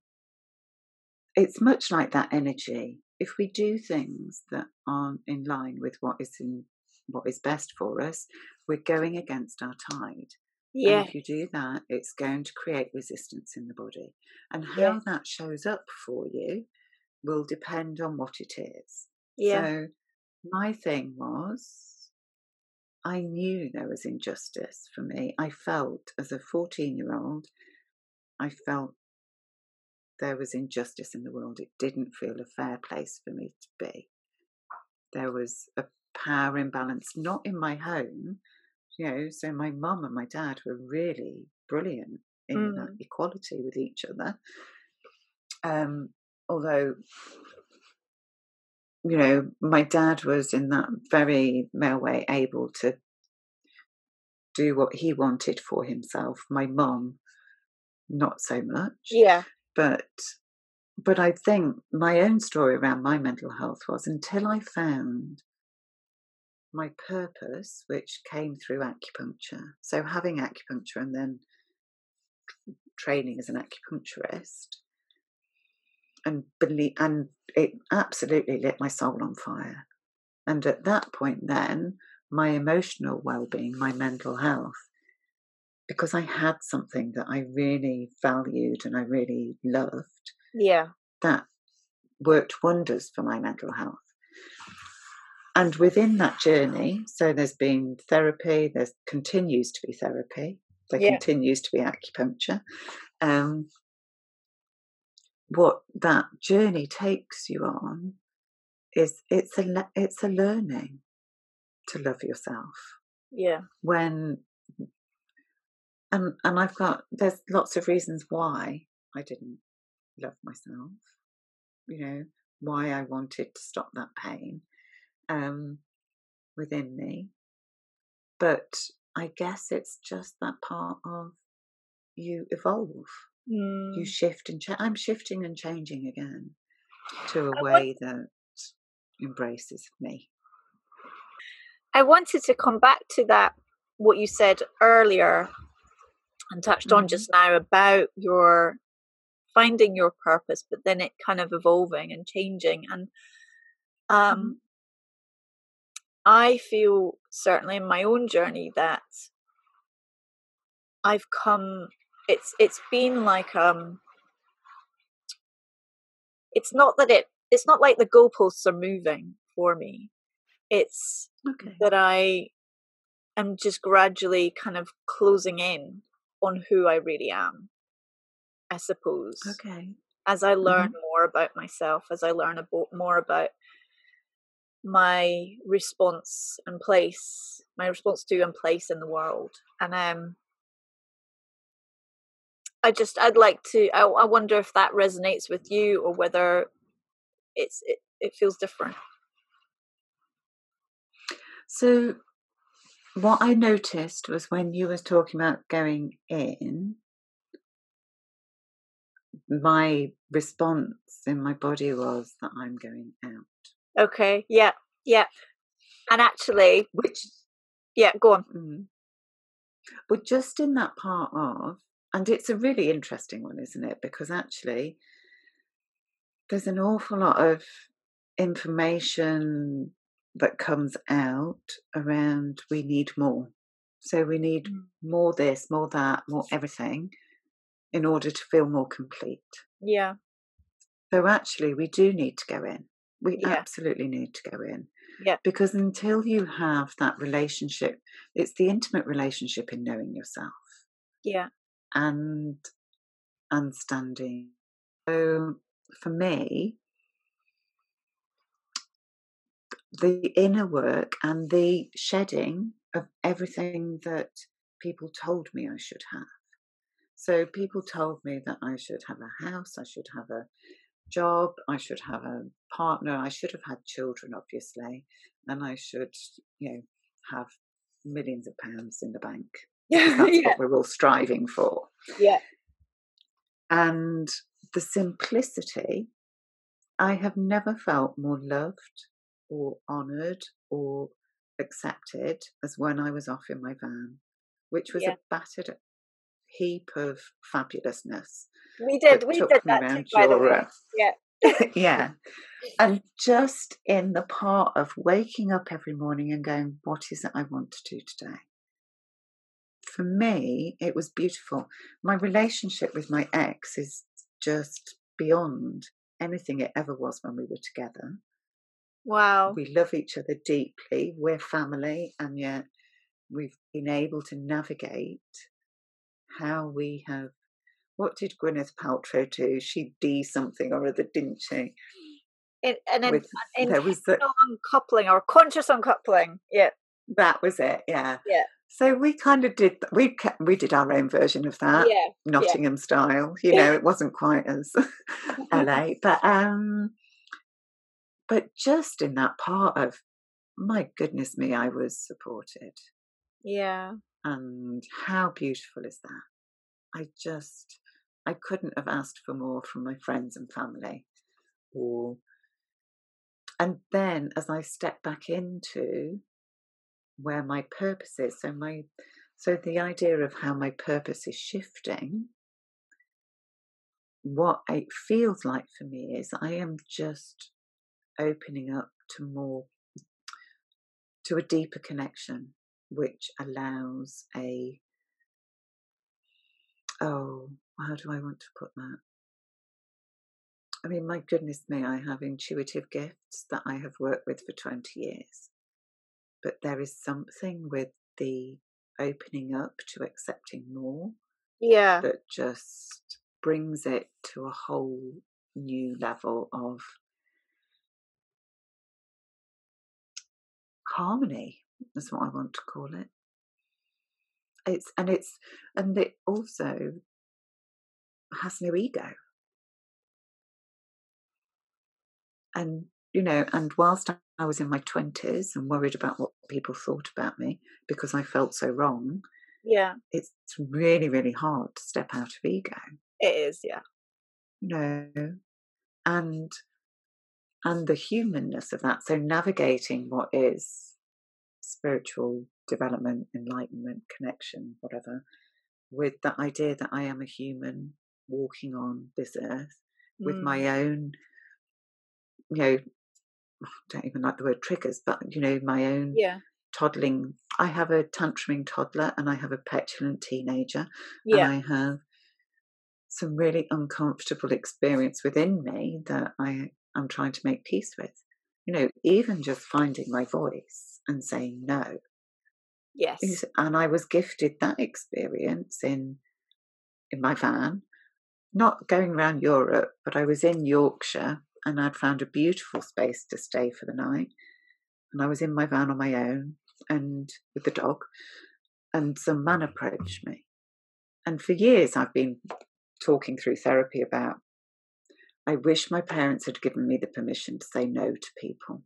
it's much like that energy. If we do things that aren't in line with what is in what is best for us, we're going against our tide. Yeah. And if you do that, it's going to create resistance in the body. And how Yeah. that shows up for you will depend on what it is. Yeah. So my thing was I knew there was injustice for me. I felt as a 14 year old, I felt there was injustice in the world. It didn't feel a fair place for me to be. There was a power imbalance, not in my home, you know. So my mum and my dad were really brilliant in that Mm. equality with each other. Um, although, you know, my dad was in that very male way able to do what he wanted for himself. My mum, not so much Yeah. but but I think my own story around my mental health was until I found my purpose, which came through acupuncture. So having acupuncture and then training as an acupuncturist, and believe, and it absolutely lit my soul on fire. And at that point, then my emotional well-being, my mental health, because I had something that I really valued and I really loved, Yeah. that worked wonders for my mental health. And within that journey, so there's been therapy, there continues to be therapy, there Yeah. continues to be acupuncture. Um, what that journey takes you on is it's a it's a learning to love yourself Yeah. when and and I've got there's lots of reasons why I didn't love myself. You know, why I wanted to stop that pain um within me. But I guess it's just that part of you evolve. You Mm. shift and change. I'm shifting and changing again to a way that embraces me. I wanted to come back to that, what you said earlier and touched on Mhm. just now about your finding your purpose, but then it kind of evolving and changing. And um, Mhm. I feel certainly in my own journey that I've come. It's it's been like um. It's not that it. It's not like the goalposts are moving for me. It's Okay. that I am just gradually kind of closing in on who I really am. I suppose Okay. as I learn Mhm. more about myself, as I learn about more about my response and place, my response to and place in the world, and um, I just I'd like to. I, I wonder if that resonates with you or whether it's it, it feels different. So, what I noticed was when you was talking about going in, my response in my body was that I'm going out. Okay. Yeah. Yeah. And actually, which, yeah, go on. Mm, but just in that part of, and it's a really interesting one, isn't it? Because actually, there's an awful lot of information that comes out around we need more. So we need mm. more this, more that, more everything in order to feel more complete. Yeah. So actually, we do need to go in. We yeah. absolutely need to go in. Yeah. Because until you have that relationship, it's the intimate relationship in knowing yourself. Yeah. And understanding. So for me, the inner work and the shedding of everything that people told me I should have. So people told me that I should have a house, I should have a job, I should have a partner, I should have had children, obviously, and I should, you know, have millions of pounds in the bank. [laughs] Yeah, that's yeah. what we're all striving for. Yeah. And the simplicity, I have never felt more loved or honoured or accepted as when I was off in my van, which was yeah. a battered heap of fabulousness. We did, we did that too, by the way. Uh, yeah. [laughs] yeah. And just in the part of waking up every morning and going, what is it I want to do today? For me, it was beautiful. My relationship with my ex is just beyond anything it ever was when we were together. Wow. We love each other deeply. We're family, and yet we've been able to navigate how we have. What did Gwyneth Paltrow do? She d something or other, didn't she? And With, [laughs] there was the, uncoupling or conscious uncoupling. Yeah, that was it. Yeah, yeah. So we kind of did we kept, we did our own version of that, yeah, Nottingham yeah. style. You know, it wasn't quite as [laughs] [laughs] LA, but um, but just in that part of my goodness me, I was supported. Yeah. And how beautiful is that? I just, I couldn't have asked for more from my friends and family. Or, and then as I step back into where my purpose is, so my, so the idea of how my purpose is shifting, what it feels like for me is I am just opening up to more, to a deeper connection, which allows a, oh, how do I want to put that? I mean, my goodness me, I have intuitive gifts that I have worked with for 20 years. But there is something with the opening up to accepting more. Yeah. That just brings it to a whole new level of harmony is what I want to call it. It's and it's and it also has no ego. And you know, and whilst I was in my twenties and worried about what people thought about me because I felt so wrong, yeah, it's really, really hard to step out of ego. It is, yeah. no, and and the humanness of that. So navigating what is spiritual development, enlightenment, connection, whatever, with the idea that I am a human walking on this earth mm. with my own, you know, I [sighs] don't even like the word triggers, but you know, my own yeah. toddling. I have a tantruming toddler and I have a petulant teenager, yeah. and I have some really uncomfortable experience within me that I I'm trying to make peace with. You know, even just finding my voice and saying no. Yes. And I was gifted that experience in in my van, not going around Europe, but I was in Yorkshire and I'd found a beautiful space to stay for the night. And I was in my van on my own and with the dog, and some man approached me. And for years I've been talking through therapy about I wish my parents had given me the permission to say no to people,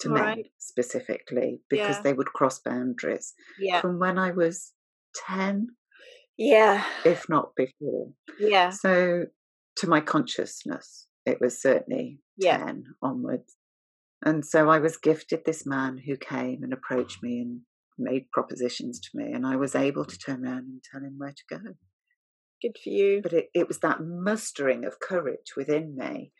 to right. men specifically, because yeah. they would cross boundaries. Yeah. From when I was 10. Yeah. If not before. Yeah. So to my consciousness, it was certainly Yeah. 10 onwards. And so I was gifted this man who came and approached me and made propositions to me, and I was able to turn around and tell him where to go. Good for you. But it, it was that mustering of courage within me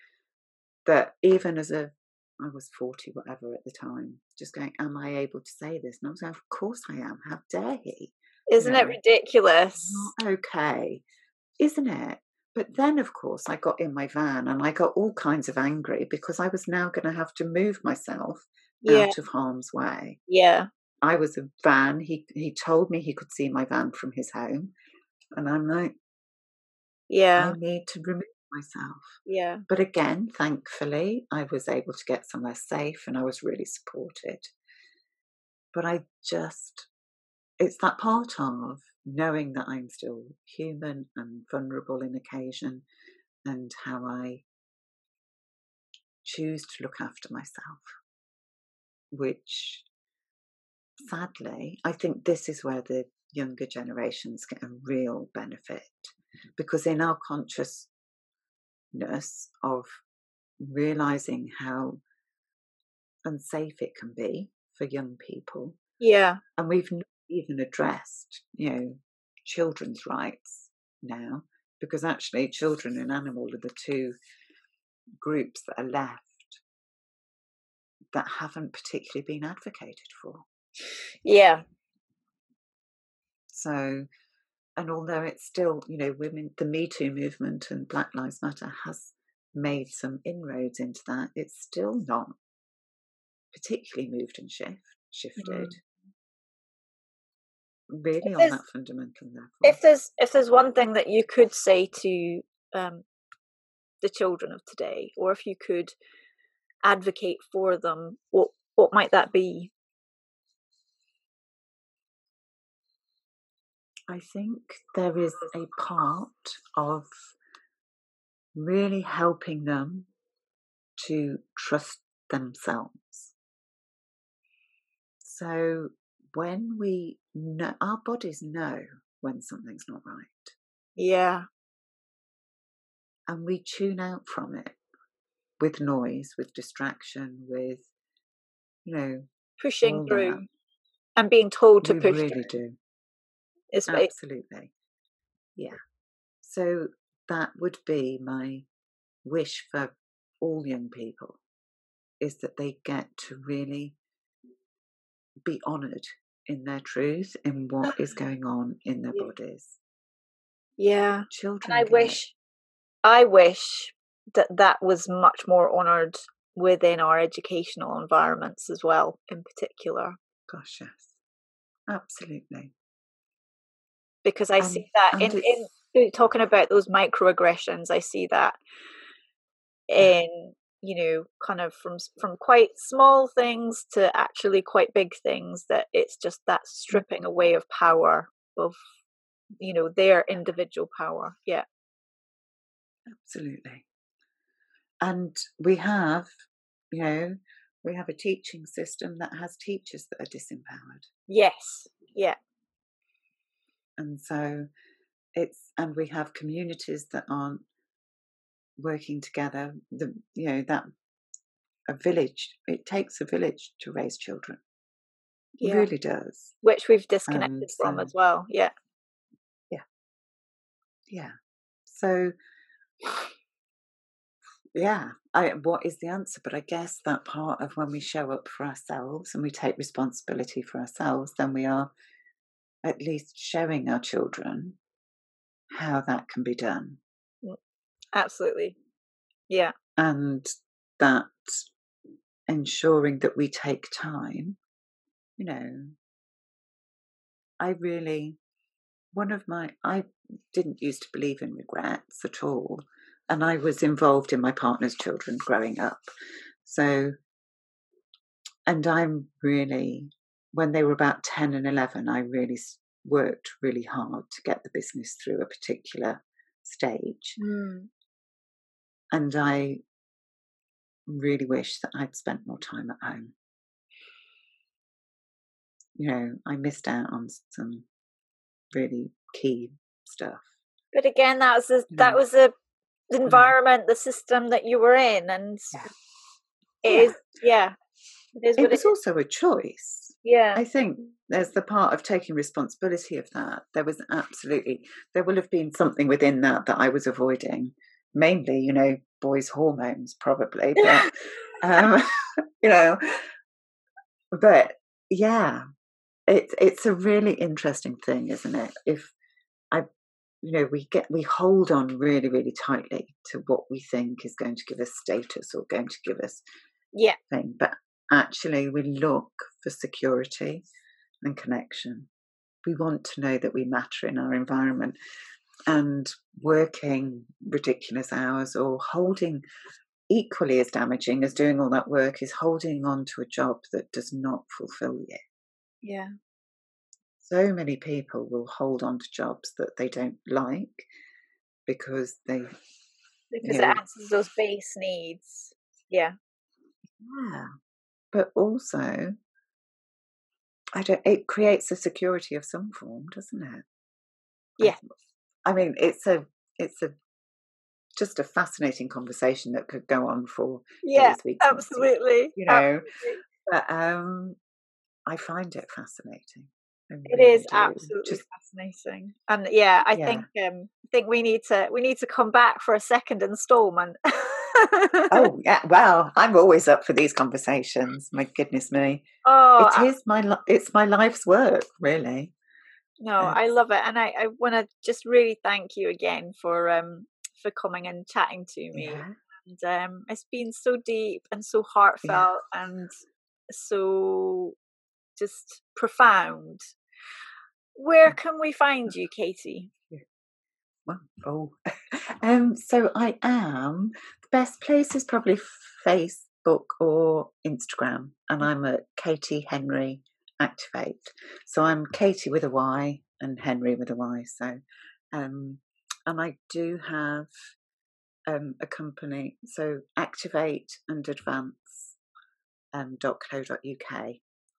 that even as a I was 40, whatever at the time, just going, Am I able to say this? And I was like, Of course I am. How dare he? Isn't it ridiculous? Okay, isn't it? But then, of course, I got in my van and I got all kinds of angry because I was now going to have to move myself Yeah. out of harm's way. Yeah. I was a van. He he told me he could see my van from his home, and I'm like, Yeah. I need to remove myself. Yeah. But again, thankfully, I was able to get somewhere safe and I was really supported. But I just, it's that part of knowing that I'm still human and vulnerable in occasion and how I choose to look after myself, which sadly, I think this is where the younger generations get a real benefit mm-hmm. because in our consciousness of realizing how unsafe it can be for young people, Yeah. and we've not even addressed, you know, children's rights now, because actually, children and animal are the two groups that are left that haven't particularly been advocated for. Yeah. So, and although it's still, you know, women, the Me Too movement and Black Lives Matter has made some inroads into that, it's still not particularly moved and shift, shifted. Really If on that fundamental level. If there's if there's one thing that you could say to um, the children of today, or if you could advocate for them, what what might that be? I think there is a part of really helping them to trust themselves. So when we know, our bodies know when something's not right, Yeah. and we tune out from it with noise, with distraction, with, you know, Pushing through that. and being told to we push really through. do. Ba- Absolutely. Yeah. So that would be my wish for all young people is that they get to really be honoured in their truth, in what is [laughs] going on in their Yeah. bodies. yeah. Children. And I it. wish, I wish that that was much more honoured within our educational environments as well, in particular, Gosh, yes. Absolutely. Because I And, see that and in, in talking about those microaggressions. I see that in you know kind of from from quite small things to actually quite big things that it's just that mm, stripping away of power of you know their individual power yeah absolutely. And we have, you know, we have a teaching system that has teachers that are disempowered. yes yeah and so it's and we have communities that aren't working together the you know that a village it takes a village to raise children. It really does. Which we've and disconnected from so as well yeah. Yeah. Yeah. So yeah I, what is the answer? But i guess that part of when we show up for ourselves and we take responsibility for ourselves then we are at least showing our children how that can be done. Mm, absolutely. Yeah. And that ensuring that we take time you know i really one of my i didn't used to believe in regrets at all and i was involved in my partner's children growing up. So and i'm really when they were about 10 and 11 i really worked really hard to get the business through a particular stage Mm, and i really wish that i'd spent more time at home you know i missed out on some really key stuff but again that was a, that was a the environment, the system that you were in, and yeah. it yeah. Is, yeah. It, is it was it also a choice. Yeah. I think there's the part of taking responsibility of that. There was absolutely, there will have been something within that that I was avoiding. Mainly, you know, boys' hormones, probably. But, [laughs] um, [laughs] you know, but yeah, it's it's a really interesting thing, isn't it? If I, you know, we get we hold on really really tightly to what we think is going to give us status or going to give us yeah thing, but actually we look for security and connection. We want to know that we matter in our environment, and working ridiculous hours or holding equally as damaging as doing all that work is holding on to a job that does not fulfill you. Yeah. So many people will hold on to jobs that they don't like because they because know, it answers those base needs. Yeah. Yeah. But also I don't it creates a security of some form, doesn't it? Yeah. I mean it's a it's a just a fascinating conversation that could go on for yeah, days, weeks, absolutely. You know, absolutely. but um, I find it fascinating. It is absolutely Just, fascinating, and yeah, I yeah. think um, think we need to we need to come back for a second instalment. oh yeah, [laughs] well, I'm always up for these conversations. My goodness me, oh, it is my it's my life's work, really. No, I love it, and I, I want to just really thank you again for um for coming and chatting to me. Yeah. And um, it's been so deep and so heartfelt yeah. and so just profound. Where can we find you, Katy? Well, oh, [laughs] um, so I am. The best place is probably Facebook or Instagram, and I'm at Katy Henry Activate. So I'm Katy with a Y and Henry with a Y. So, um, and I do have um, a company. So Activate and Advance um, .co.uk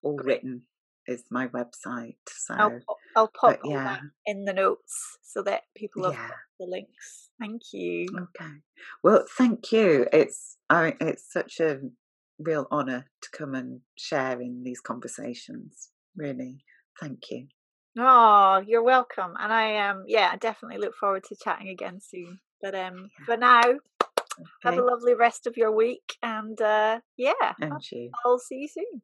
all written is my website. So I'll, I'll pop yeah. that in the notes so that people have yeah. the links. Thank you. Okay. Well, thank you. It's I, it's such a real honour to come and share in these conversations. Really, thank you. Oh, you're welcome. And I um yeah, I definitely look forward to chatting again soon. But um yeah. for now, okay. have a lovely rest of your week and uh yeah. And you. I'll see you soon.